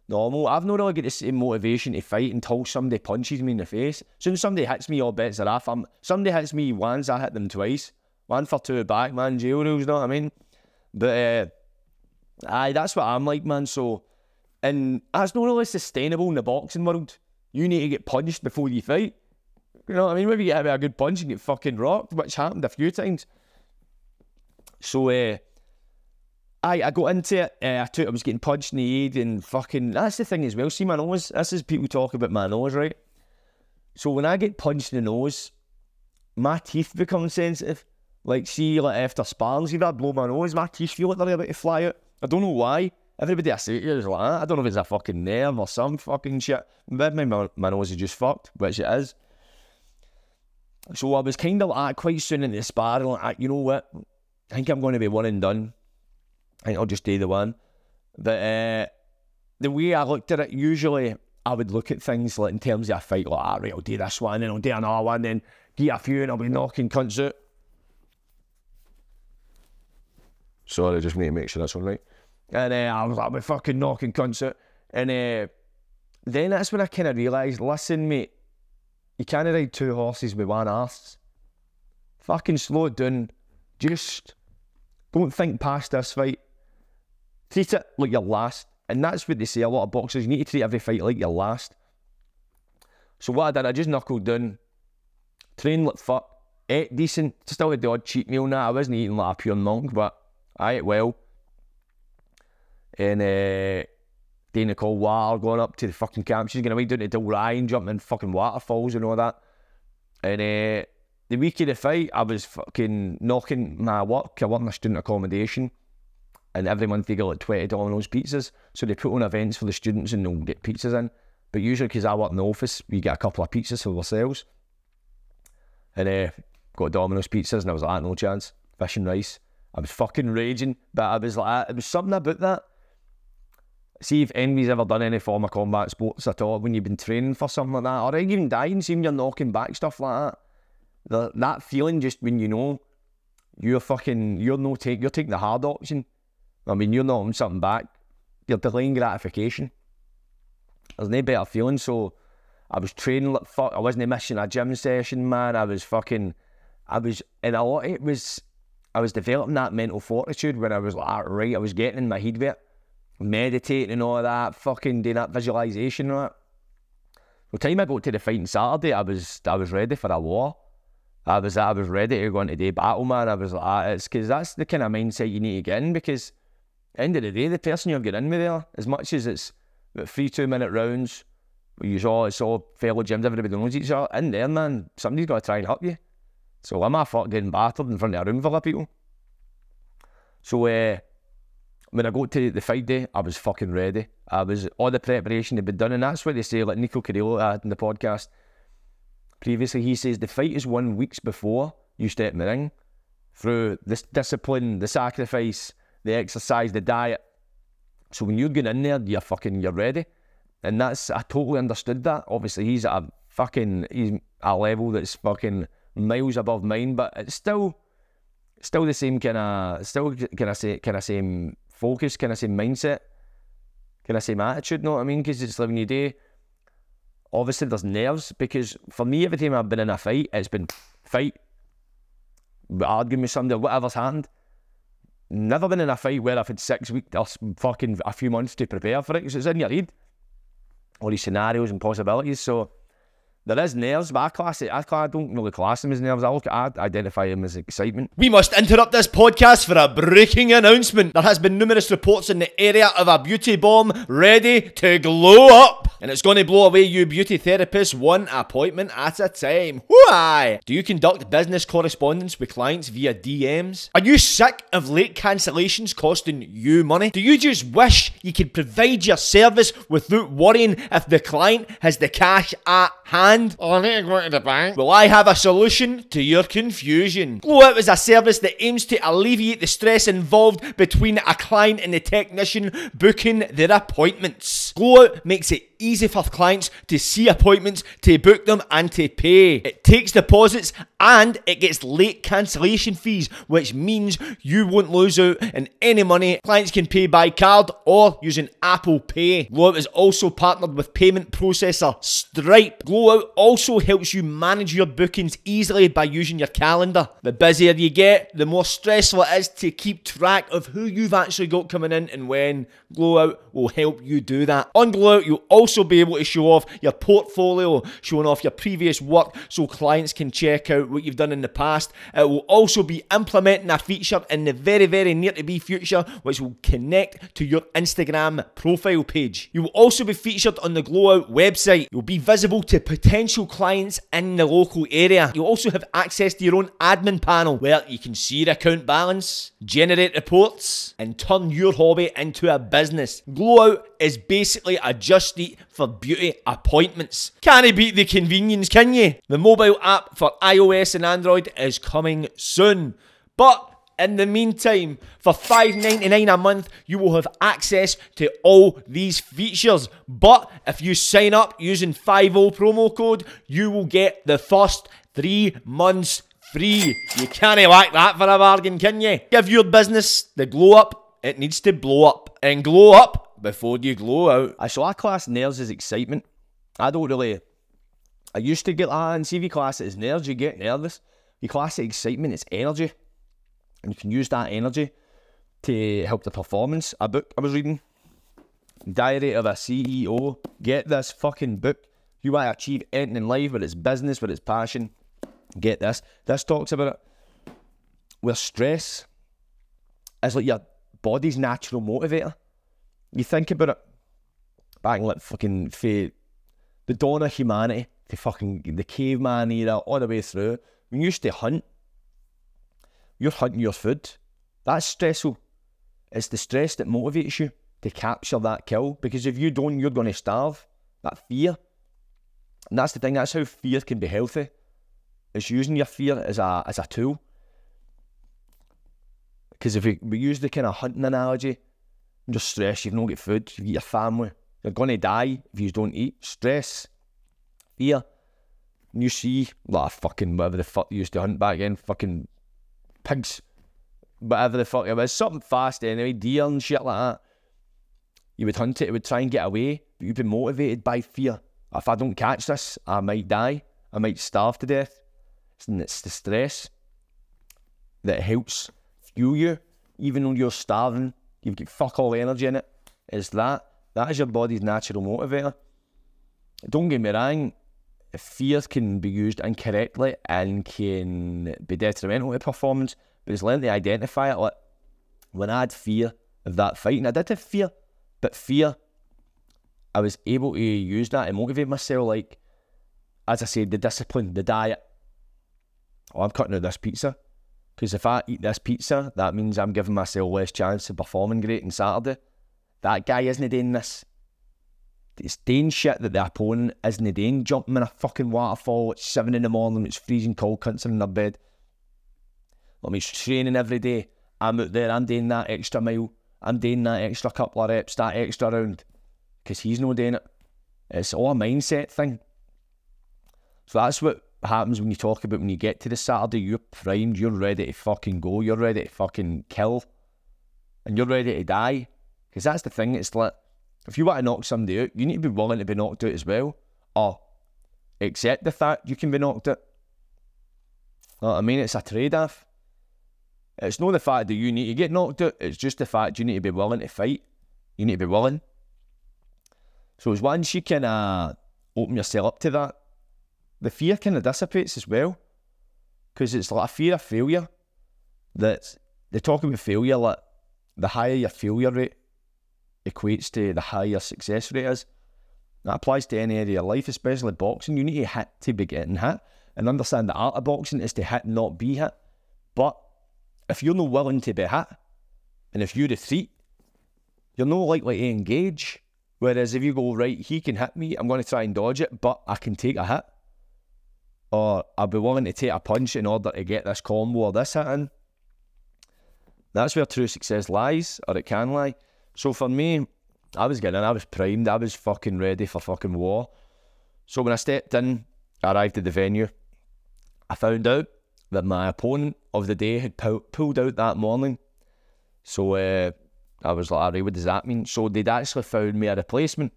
normal. I've not really got the same motivation to fight until somebody punches me in the face. As soon as somebody hits me, all bets are off. I'm, somebody hits me once, I hit them twice. One for two back, man. Jail rules, know what I mean? But uh, aye, that's what I'm like, man. So, and that's not really sustainable in the boxing world. You need to get punched before you fight. You know what I mean? Maybe you get a good punch and get fucking rocked, which happened a few times. So, uh, I, I got into it. Uh, I took. I was getting punched in the head and fucking. That's the thing as well. See my nose. This is people talk about my nose, right? So when I get punched in the nose, my teeth become sensitive. Like, see, like after sparring, see that blow my nose, my teeth feel like they're about to fly out. I don't know why. Everybody I say to is like, I don't know if it's a fucking nerve or some fucking shit. Maybe my, my nose is just fucked, which it is. So I was kind of like quite soon in the sparring, like, you know what? I think I'm going to be one and done. I think I'll just do the one. But uh, the way I looked at it, usually I would look at things like in terms of a fight, like, ah, right, I'll do this one, then I'll do another one, then get a few, and I'll be knocking cunts out. Sorry, just need to make sure that's all right. And uh, I was like, I'll fucking knocking concert. And uh, then that's when I kind of realised, listen, mate, you can't ride two horses with one arse. Fucking slow it down. Just don't think past this fight. Treat it like your last. And that's what they say a lot of boxers. You need to treat every fight like your last. So what I did, I just knuckled down, trained like fuck, ate decent, still had the odd cheat meal now. I wasn't eating like a pure monk, but I well. And uh, Dana called Water going up to the fucking camp. She's going to be doing down to Dalryan, jumping in fucking waterfalls and all that. And uh, the week of the fight, I was fucking knocking my work. I work in a student accommodation. And every month they get like 20 Domino's pizzas. So they put on events for the students and they'll get pizzas in. But usually, because I work in the office, we get a couple of pizzas for ourselves. And uh, got Domino's pizzas, and I was like, no chance. Fish and rice. I was fucking raging, but I was like, it was something about that. See if anybody's ever done any form of combat sports at all when you've been training for something like that, or even dying, seeing you're knocking back stuff like that. The, that feeling just when you know you're fucking, you're no take, you're taking the hard option. I mean, you're knocking something back, you're delaying gratification. There's no better feeling. So I was training like fuck. I wasn't missing a gym session, man. I was fucking, I was, and a lot. It was, I was developing that mental fortitude when I was like, right, I was getting in my head with it, meditating and all that, fucking doing that visualization and that. The time I got to the fight on Saturday, I was, I was ready for a war. I was, I was ready to go into the battle, man. I was like, ah, it's because that's the kind of mindset you need to get in. Because end of the day, the person you're getting in with there, as much as it's about three two minute rounds, you saw it's all fellow gyms, everybody knows each other. In there, man, somebody's got to try and help you. So I'm a fuck getting battered in front of a room full of people. So uh, when I got to the fight day, I was fucking ready. I was all the preparation had been done, and that's what they say. Like Nico Carrillo had in the podcast previously, he says the fight is won weeks before you step in the ring through this discipline, the sacrifice, the exercise, the diet. So when you're going in there, you're fucking you're ready, and that's I totally understood that. Obviously, he's at a fucking he's a level that's fucking miles above mine, but it's still still the same kind of still can I say kind of same focus, kind of same mindset, kind of same attitude. Know what I mean? Because it's living your day. Obviously, there's nerves because for me, every time I've been in a fight, it's been fight, arguing with somebody, whatever's happened. Never been in a fight where I've had six weeks or fucking a few months to prepare for it because it's in your head. All these scenarios and possibilities. So There is nerves, but I class it. I, I don't really class them as nerves. I look I identify them as excitement. We must interrupt this podcast for a breaking announcement. There has been numerous reports in the area of a beauty bomb ready to glow up. And it's going to blow away you beauty therapists one appointment at a time. Why? Do you conduct business correspondence with clients via DMs? Are you sick of late cancellations costing you money? Do you just wish you could provide your service without worrying if the client has the cash at hand? Oh, I need to go to the bank. Well, I have a solution to your confusion. Glow Out is a service that aims to alleviate the stress involved between a client and the technician booking their appointments. Glow Out makes it easy for clients to see appointments, to book them, and to pay. It takes deposits and it gets late cancellation fees, which means you won't lose out on any money. Clients can pay by card or using Apple Pay. Glowout is also partnered with payment processor Stripe. Glowout also helps you manage your bookings easily by using your calendar. The busier you get, the more stressful it is to keep track of who you've actually got coming in and when. Glowout will help you do that. On Glow Out, you'll also be able to show off your portfolio, showing off your previous work so clients can check out what you've done in the past. It will also be implementing a feature in the very, very near to be future which will connect to your Instagram profile page. You will also be featured on the Glow Out website. You'll be visible to potential clients in the local area. You'll also have access to your own admin panel where you can see your account balance, generate reports, and turn your hobby into a business. Glow Out is basically a just eat for beauty appointments. Can't beat the convenience, can you? The mobile app for iOS and Android is coming soon. But in the meantime, for $5.99 a month, you will have access to all these features. But if you sign up using 50 promo code, you will get the first three months free. You can't like that for a bargain, can you? Give your business the glow up, it needs to blow up. And glow up before you glow out. I so I class nerves as excitement. I don't really. I used to get ah, that, if you class it as nerves, you get nervous. You class it excitement, it's energy, and you can use that energy to help the performance. A book I was reading, Diary of a CEO. Get this fucking book. You want to achieve anything in life, whether it's business, whether it's passion. Get this. This talks about it. Where stress is like your body's natural motivator. You think about it, back in like fucking for the dawn of humanity, to fucking the caveman era, all the way through. When you used to hunt, you're hunting your food. That's stressful. It's the stress that motivates you to capture that kill. Because if you don't, you're going to starve. That fear. And that's the thing. That's how fear can be healthy. It's using your fear as a as a tool. Because if we, we use the kind of hunting analogy, you're stressed, you've not got food, you've got your family, you're going to die if you don't eat. Stress, fear. And you see, like, fucking whatever the fuck you used to hunt back then, fucking pigs, whatever the fuck it was, something fast anyway, deer and shit like that. You would hunt it, it would try and get away, but you'd be motivated by fear. If I don't catch this, I might die, I might starve to death. And it's the stress that helps fuel you, even though you're starving, you've got fuck all energy in it. It's that. That is your body's natural motivator. Don't get me wrong, fear can be used incorrectly and can be detrimental to performance, but it's learned to identify it. Like, when I had fear of that fight, and I did have fear, but fear, I was able to use that and motivate myself. Like, as I said, the discipline, the diet. Oh, I'm cutting out this pizza. Because if I eat this pizza, that means I'm giving myself less chance of performing great on Saturday. That guy isn't doing this. It's doing shit that the opponent isn't doing. Jumping in a fucking waterfall at 7 in the morning, it's freezing cold, cunts in their bed. Like me training every day. I'm out there, I'm doing that extra mile. I'm doing that extra couple of reps, that extra round. Because he's not doing it. It's all a mindset thing. So that's what happens when you talk about when you get to the Saturday, you're primed, you're ready to fucking go, you're ready to fucking kill, and you're ready to die. Because that's the thing, it's like, if you want to knock somebody out, you need to be willing to be knocked out as well, or accept the fact you can be knocked out. What I mean? It's a trade off. It's not the fact that you need to get knocked out, it's just the fact you need to be willing to fight. You need to be willing. So, once you can uh, open yourself up to that, the fear kind of dissipates as well. Because it's like a fear of failure. That they talk about failure, like the higher your failure rate equates to the higher your success rate is. That applies to any area of life, especially boxing. You need to hit to be getting hit. And understand the art of boxing is to hit, not be hit. But if you're not willing to be hit, and if you retreat, you're not likely to engage. Whereas if you go, right, he can hit me, I'm going to try and dodge it, but I can take a hit. Or I'll be willing to take a punch in order to get this combo or this hit in. That's where true success lies, or it can lie. So for me, I was getting in, I was primed, I was fucking ready for fucking war. So when I stepped in, arrived at the venue, I found out that my opponent of the day had pu- pulled out that morning. So uh, I was like, alright, what does that mean? So they'd actually found me a replacement.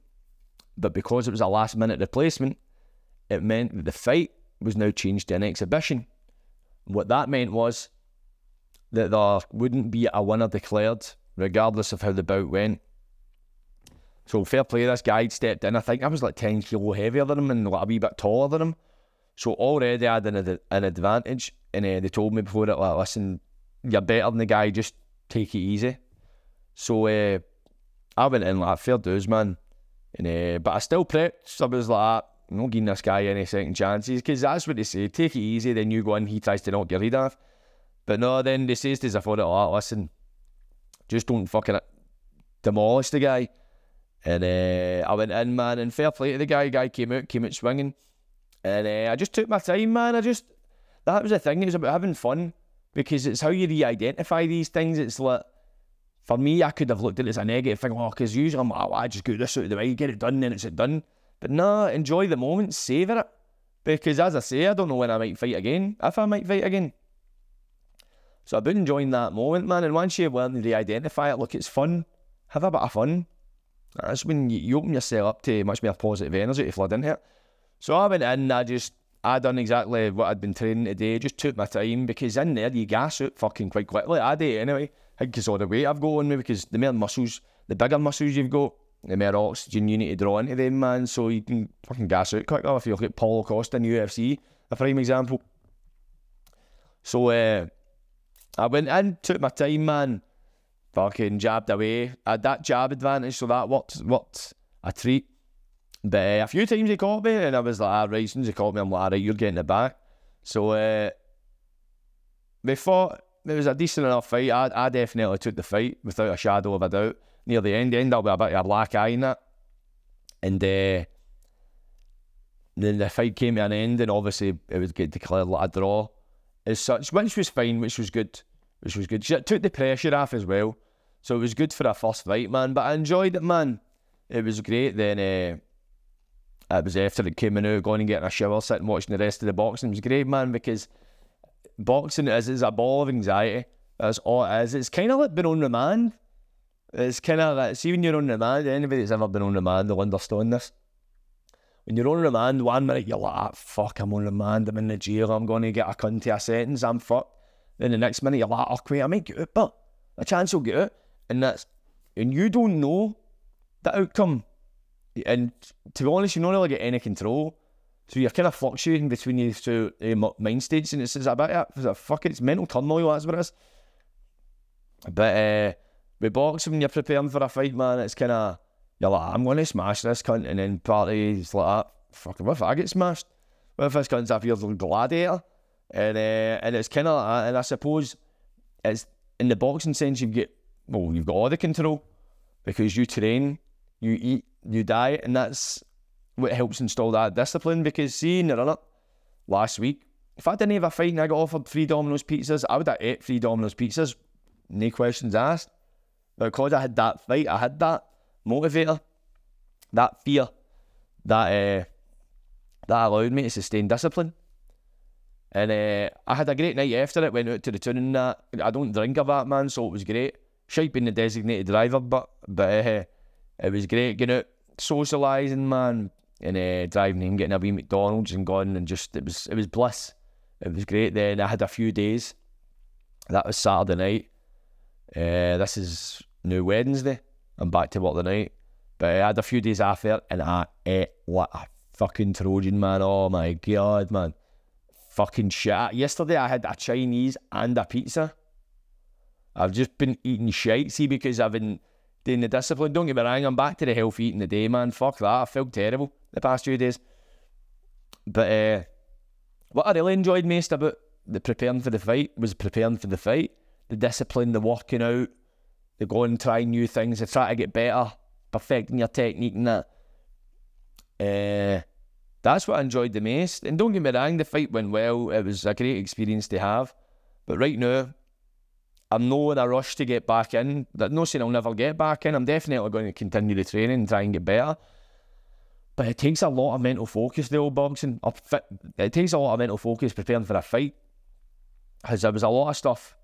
But because it was a last minute replacement, it meant that the fight was now changed to an exhibition. What that meant was that there wouldn't be a winner declared, regardless of how the bout went. So fair play, this guy stepped in. I think I was like 10 kilo heavier than him and like a wee bit taller than him. So already I had an, ad- an advantage. And uh, they told me before it, like, listen, you're better than the guy, just take it easy. So uh, I went in like fair dues, man. And uh, but I still prepped. I was like, not giving this guy any second chances because that's what they say. Take it easy, then you go in. He tries to knock your head off. But no, then they says to thought, oh, listen, just don't fucking demolish the guy. And uh, I went in, man, and fair play to the guy. Guy came out, came out swinging, and uh, I just took my time, man. I just that was the thing. It was about having fun because it's how you re-identify these things. It's like for me, I could have looked at it as a negative thing, oh, because usually I'm like, oh, I just get this out of the way, get it done, then it's it done. But no, enjoy the moment, savour it. Because as I say, I don't know when I might fight again, if I might fight again. So I've been enjoying that moment, man. And once you learn to identify it, look, it's fun. Have a bit of fun. That's when you, you open yourself up to much more positive energy to flood into it. So I went in, I just, I done exactly what I'd been training today, just took my time because in there you gas out fucking quite quickly. I did anyway. I think it's all the weight I've got on me because the more muscles, the bigger muscles you've got, the more oxygen you need to draw into them, man. So you can fucking gas out quicker if you look at Paulo Costa in UFC, a prime example. So uh, I went in, took my time, man. Fucking jabbed away. I had that jab advantage, so that worked, worked a treat. But uh, a few times he caught me, and I was like, ah, right, as soon as he caught me, I'm like, alright, you're getting it back. So uh, we fought. It was a decent enough fight. I, I definitely took the fight without a shadow of a doubt. Near the end, ended up with a bit of a black eye in it. And uh, then the fight came to an end, and obviously it was get declared like a draw as such, which was fine, which was good, which was good. It took the pressure off as well, so it was good for a first fight, man. But I enjoyed it, man. It was great. Then uh, it was after it came in out, going and getting a shower, sitting watching the rest of the boxing. It was great, man, because boxing is, is a ball of anxiety. That's all it is. It's kind of like being on remand. It's kind of like, see, when you're on remand, anybody that's ever been on remand will understand this. When you're on remand, one minute you're like, ah, fuck, I'm on remand, I'm in the jail, I'm going to get a cunt to a sentence, I'm fucked. Then the next minute you're like, oh, wait, I might get out, but a chance will get out. And that's, and you don't know the outcome. And to be honest, you don't really get any control. So you're kind of fluctuating between these two uh, mind states, and it's, it's about of it's a fuck it's mental turmoil. That's what it is. But uh, with boxing, you're preparing for a fight, man, it's kind of you're like, I'm going to smash this cunt, and then party's like, ah, fucking, what if I get smashed? What if this cunt's a real gladiator? And uh, and it's kind of like. And I suppose it's in the boxing sense, you get well, you've got all the control because you train, you eat, you diet, and that's what helps install that discipline. Because see, in the run up last week, if I didn't have a fight and I got offered three Domino's pizzas, I would have ate three Domino's pizzas, no questions asked. Because I had that fight, I had that motivator, that fear, that uh, that allowed me to sustain discipline. And uh, I had a great night after it. Went out to the tune and that. I don't drink of that, man, so it was great. Shite being the designated driver, but but uh, it was great getting out, socialising, man, and uh, driving in, getting a wee McDonald's and going and just it was it was bliss. It was great. Then I had a few days. That was Saturday night. Uh, this is new Wednesday. I'm back to work night, But I had a few days after and I ate like a fucking Trojan, man. Oh my god, man. Fucking shit. Yesterday I had a Chinese and a pizza. I've just been eating shite, see, because I've been doing the discipline. Don't get me wrong, I'm back to the healthy eating the day, man. Fuck that. I felt terrible the past few days. But uh, what I really enjoyed most about the preparing for the fight was preparing for the fight. The discipline, the working out, the and try new things, the try to get better, perfecting your technique and that. Uh, that's what I enjoyed the most. And don't get me wrong, the fight went well. It was a great experience to have. But right now, I'm not in a rush to get back in. That no saying I'll never get back in. I'm definitely going to continue the training and try and get better. But it takes a lot of mental focus, the old boxing. It takes a lot of mental focus preparing for a fight. Because there was a lot of stuff.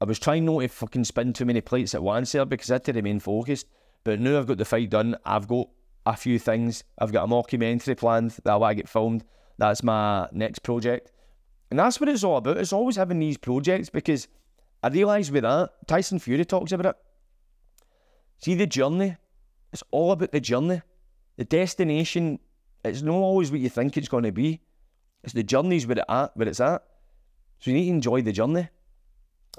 I was trying not to fucking spin too many plates at once there because I had to remain focused. But now I've got the fight done. I've got a few things. I've got a mockumentary planned that I want to get filmed. That's my next project. And that's what it's all about. It's always having these projects because I realise with that, Tyson Fury talks about it. See the journey. It's all about the journey. The destination, it's not always what you think it's going to be. It's the journey's where it at, where it's at. So you need to enjoy the journey.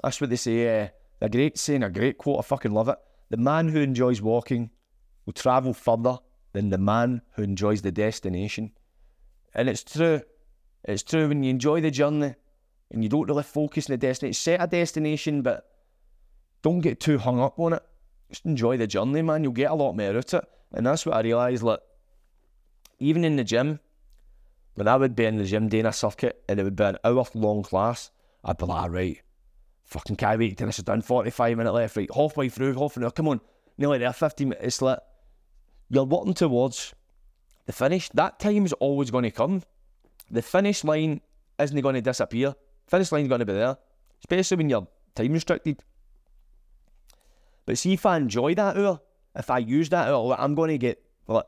That's what they say. Uh, a great saying, a great quote. I fucking love it. The man who enjoys walking will travel further than the man who enjoys the destination. And it's true. It's true when you enjoy the journey and you don't really focus on the destination. Set a destination, but don't get too hung up on it. Just enjoy the journey, man. You'll get a lot more out of it. And that's what I realised. Like, even in the gym, when I would be in the gym doing a circuit and it would be an hour long class, I'd be like, right, fucking can't wait till this is done. 45 minute left, right, halfway through, half an hour, come on, nearly there, 15 minutes. Like, you're working towards the finish. That time's always going to come. The finish line isn't going to disappear. Finish line's going to be there, especially when you're time restricted. But see, if I enjoy that hour, if I use that hour, I'm going to get like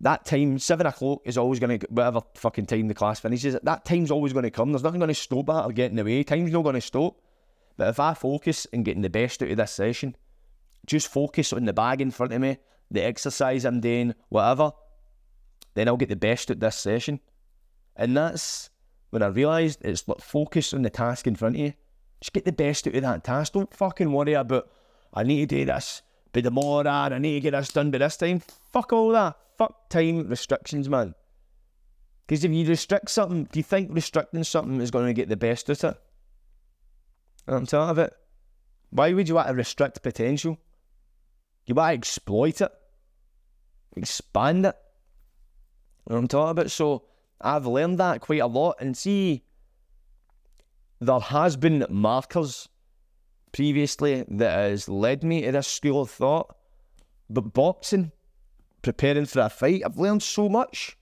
that time, seven o'clock is always going to whatever fucking time the class finishes. That time's always going to come. There's nothing going to stop that or get in the way. Time's not going to stop. But if I focus on getting the best out of this session, just focus on the bag in front of me, the exercise I'm doing, whatever, then I'll get the best out of this session. And that's when I realised it's like focus on the task in front of you. Just get the best out of that task. Don't fucking worry about I need to do this by tomorrow and I need to get this done by this time. Fuck all that. Fuck time restrictions, man. Because if you restrict something, do you think restricting something is going to get the best out of it? I'm talking about? Why would you want to restrict potential? You want to exploit it, expand it. You I'm talking about? So I've learned that quite a lot. And see, there has been markers previously that has led me to this school of thought. But boxing, preparing for a fight, I've learned so much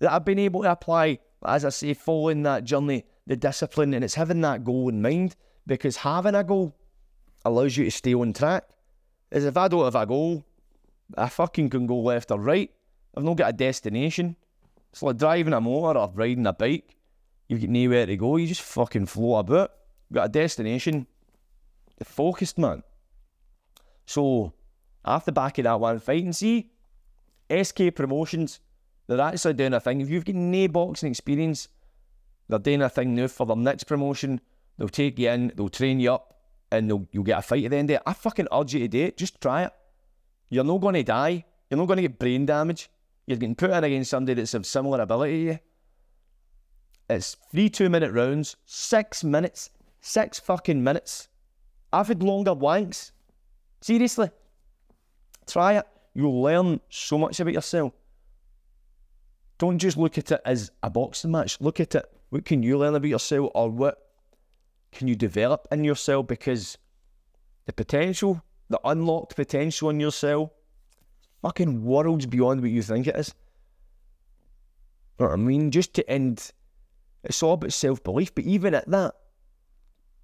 that I've been able to apply, as I say, following that journey, the discipline, and it's having that goal in mind because having a goal allows you to stay on track. As if I don't have a goal, I fucking can go left or right. I've not got a destination. It's like driving a motor or riding a bike. You've got nowhere to go. You just fucking float about. You've got a destination. You're focused, man. So, the back of that one fight, and see, SK Promotions, they're actually doing a thing. If you've got no boxing experience, they're doing a thing now for their next promotion. They'll take you in, they'll train you up, and you'll get a fight at the end of it. I fucking urge you to do it. Just try it. You're not going to die. You're not going to get brain damage. You're getting put in against somebody that's of similar ability to you. It's three two minute rounds, six minutes, six fucking minutes. I've had longer wanks. Seriously. Try it. You'll learn so much about yourself. Don't just look at it as a boxing match. Look at it. What can you learn about yourself or what can you develop in yourself? Because the potential, the unlocked potential in yourself, fucking worlds beyond what you think it is. You know what I mean? Just to end, it's all about self belief. But even at that,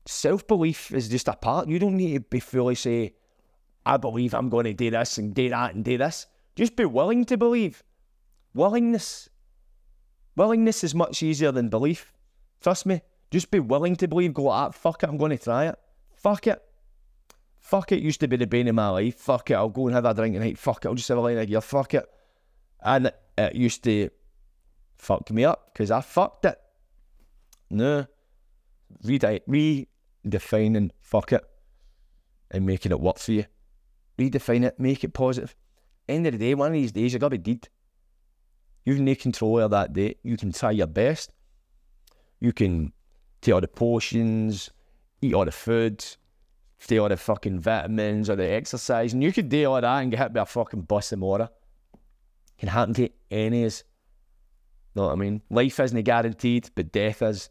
self belief is just a part. You don't need to be fully say, I believe I'm going to do this and do that and do this. Just be willing to believe. Willingness. Willingness is much easier than belief. Trust me. Just be willing to believe. Go, ah, fuck it, I'm going to try it. Fuck it. Fuck it used to be the bane of my life. Fuck it, I'll go and have a drink tonight. Fuck it, I'll just have a line of gear. Fuck it. And it used to fuck me up because I fucked it. No. Redefining fuck it and making it work for you. Redefine it, make it positive. End of the day, one of these days you're gonna be dead. You've no control of that day. You can try your best. You can take all the potions, eat all the food, take all the fucking vitamins or the exercise, and you could do all that and get hit by a fucking bus tomorrow. Can happen to any of us. Know what I mean? Life isn't guaranteed, but death is.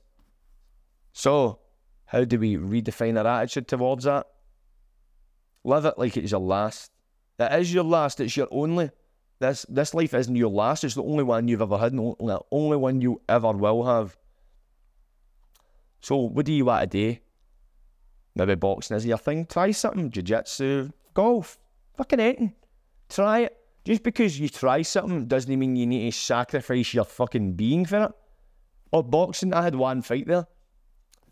So, how do we redefine our attitude towards that? Live it like it's your last. It is your last, it's your only. This this life isn't your last, it's the only one you've ever had, and the only one you ever will have. So what do you want to do? Maybe boxing is your thing. Try something. Jiu-jitsu, golf, fucking anything. Try it. Just because you try something doesn't mean you need to sacrifice your fucking being for it. Or boxing, I had one fight there.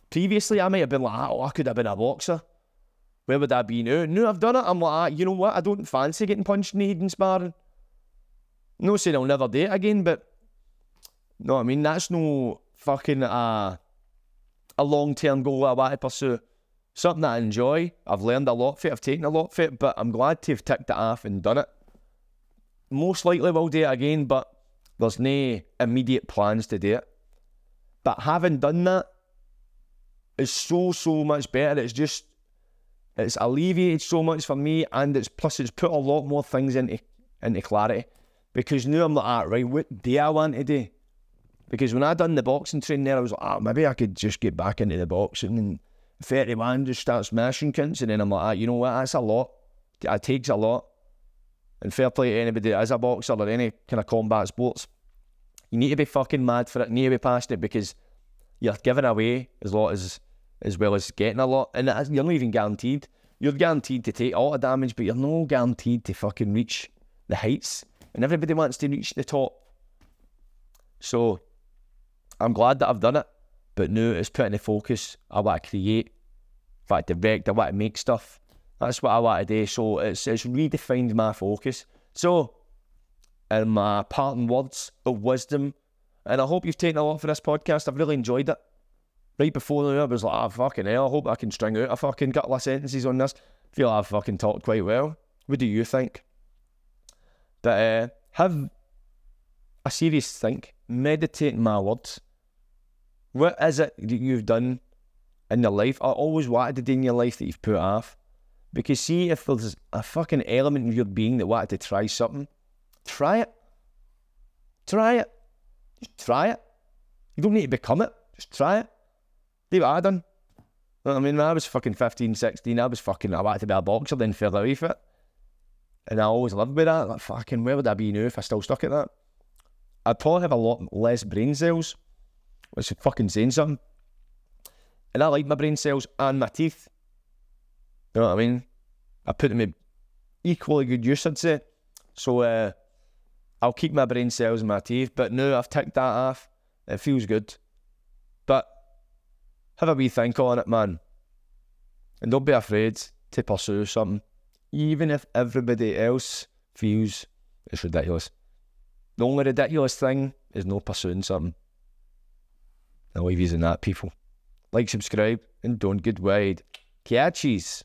Previously, I might have been like, ah, oh, I could have been a boxer. Where would I be now? No, I've done it. I'm like, ah, you know what? I don't fancy getting punched in the head and sparring. No saying I'll never it again, but no, I mean that's no fucking uh, a long term goal I want to pursue. Something that I enjoy. I've learned a lot from it. I've taken a lot from it, but I'm glad to have ticked it off and done it. Most likely we'll do it again, but there's no immediate plans to do it. But having done that is so so much better. It's just it's alleviated so much for me, and it's plus it's put a lot more things into into clarity. Because now I'm like, ah, right, what do I want to do? Because when I done the boxing training there, I was like, ah, maybe I could just get back into the boxing and 31 just starts smashing cunts. And then I'm like, ah, you know what, that's a lot. It takes a lot. And fair play to anybody that is a boxer or any kind of combat sports. You need to be fucking mad for it, you need to be passionate because you're giving away as lot as as well as getting a lot. And you're not even guaranteed. You're guaranteed to take a lot of damage, but you're not guaranteed to fucking reach the heights and everybody wants to reach the top. So I'm glad that I've done it, but now it's putting the focus. I want to create, in fact, direct, I want to make stuff. That's what I want to do. So it's, it's redefined my focus. So, in my parting words of wisdom, and I hope you've taken a lot for this podcast. I've really enjoyed it. Right before the I was like, oh, fucking hell, I hope I can string out a fucking couple of sentences on this. feel I've fucking talked quite well. What do you think? But uh, have a serious think, meditate my words. What is it that you've done in your life, or always wanted to do in your life that you've put off? Because see, if there's a fucking element of your being that wanted to try something, try it. Try it. Just try it. You don't need to become it. Just try it. Do what I done. You know what I mean? When I was fucking 15, 16, I was fucking, I wanted to be a boxer, then fell away for it. And I always lived with that. Like, fucking, where would I be now if I still stuck at that? I'd probably have a lot less brain cells, which is fucking saying something. And I like my brain cells and my teeth. You know what I mean? I put them in equally good use, I'd say. So uh, I'll keep my brain cells and my teeth, but now I've ticked that off. It feels good. But have a wee think on it, man. And don't be afraid to pursue something even if everybody else feels it's ridiculous. The only ridiculous thing is no pursuing something. I'll leave you in that, people. Like, subscribe, and don't get wide. Catchies.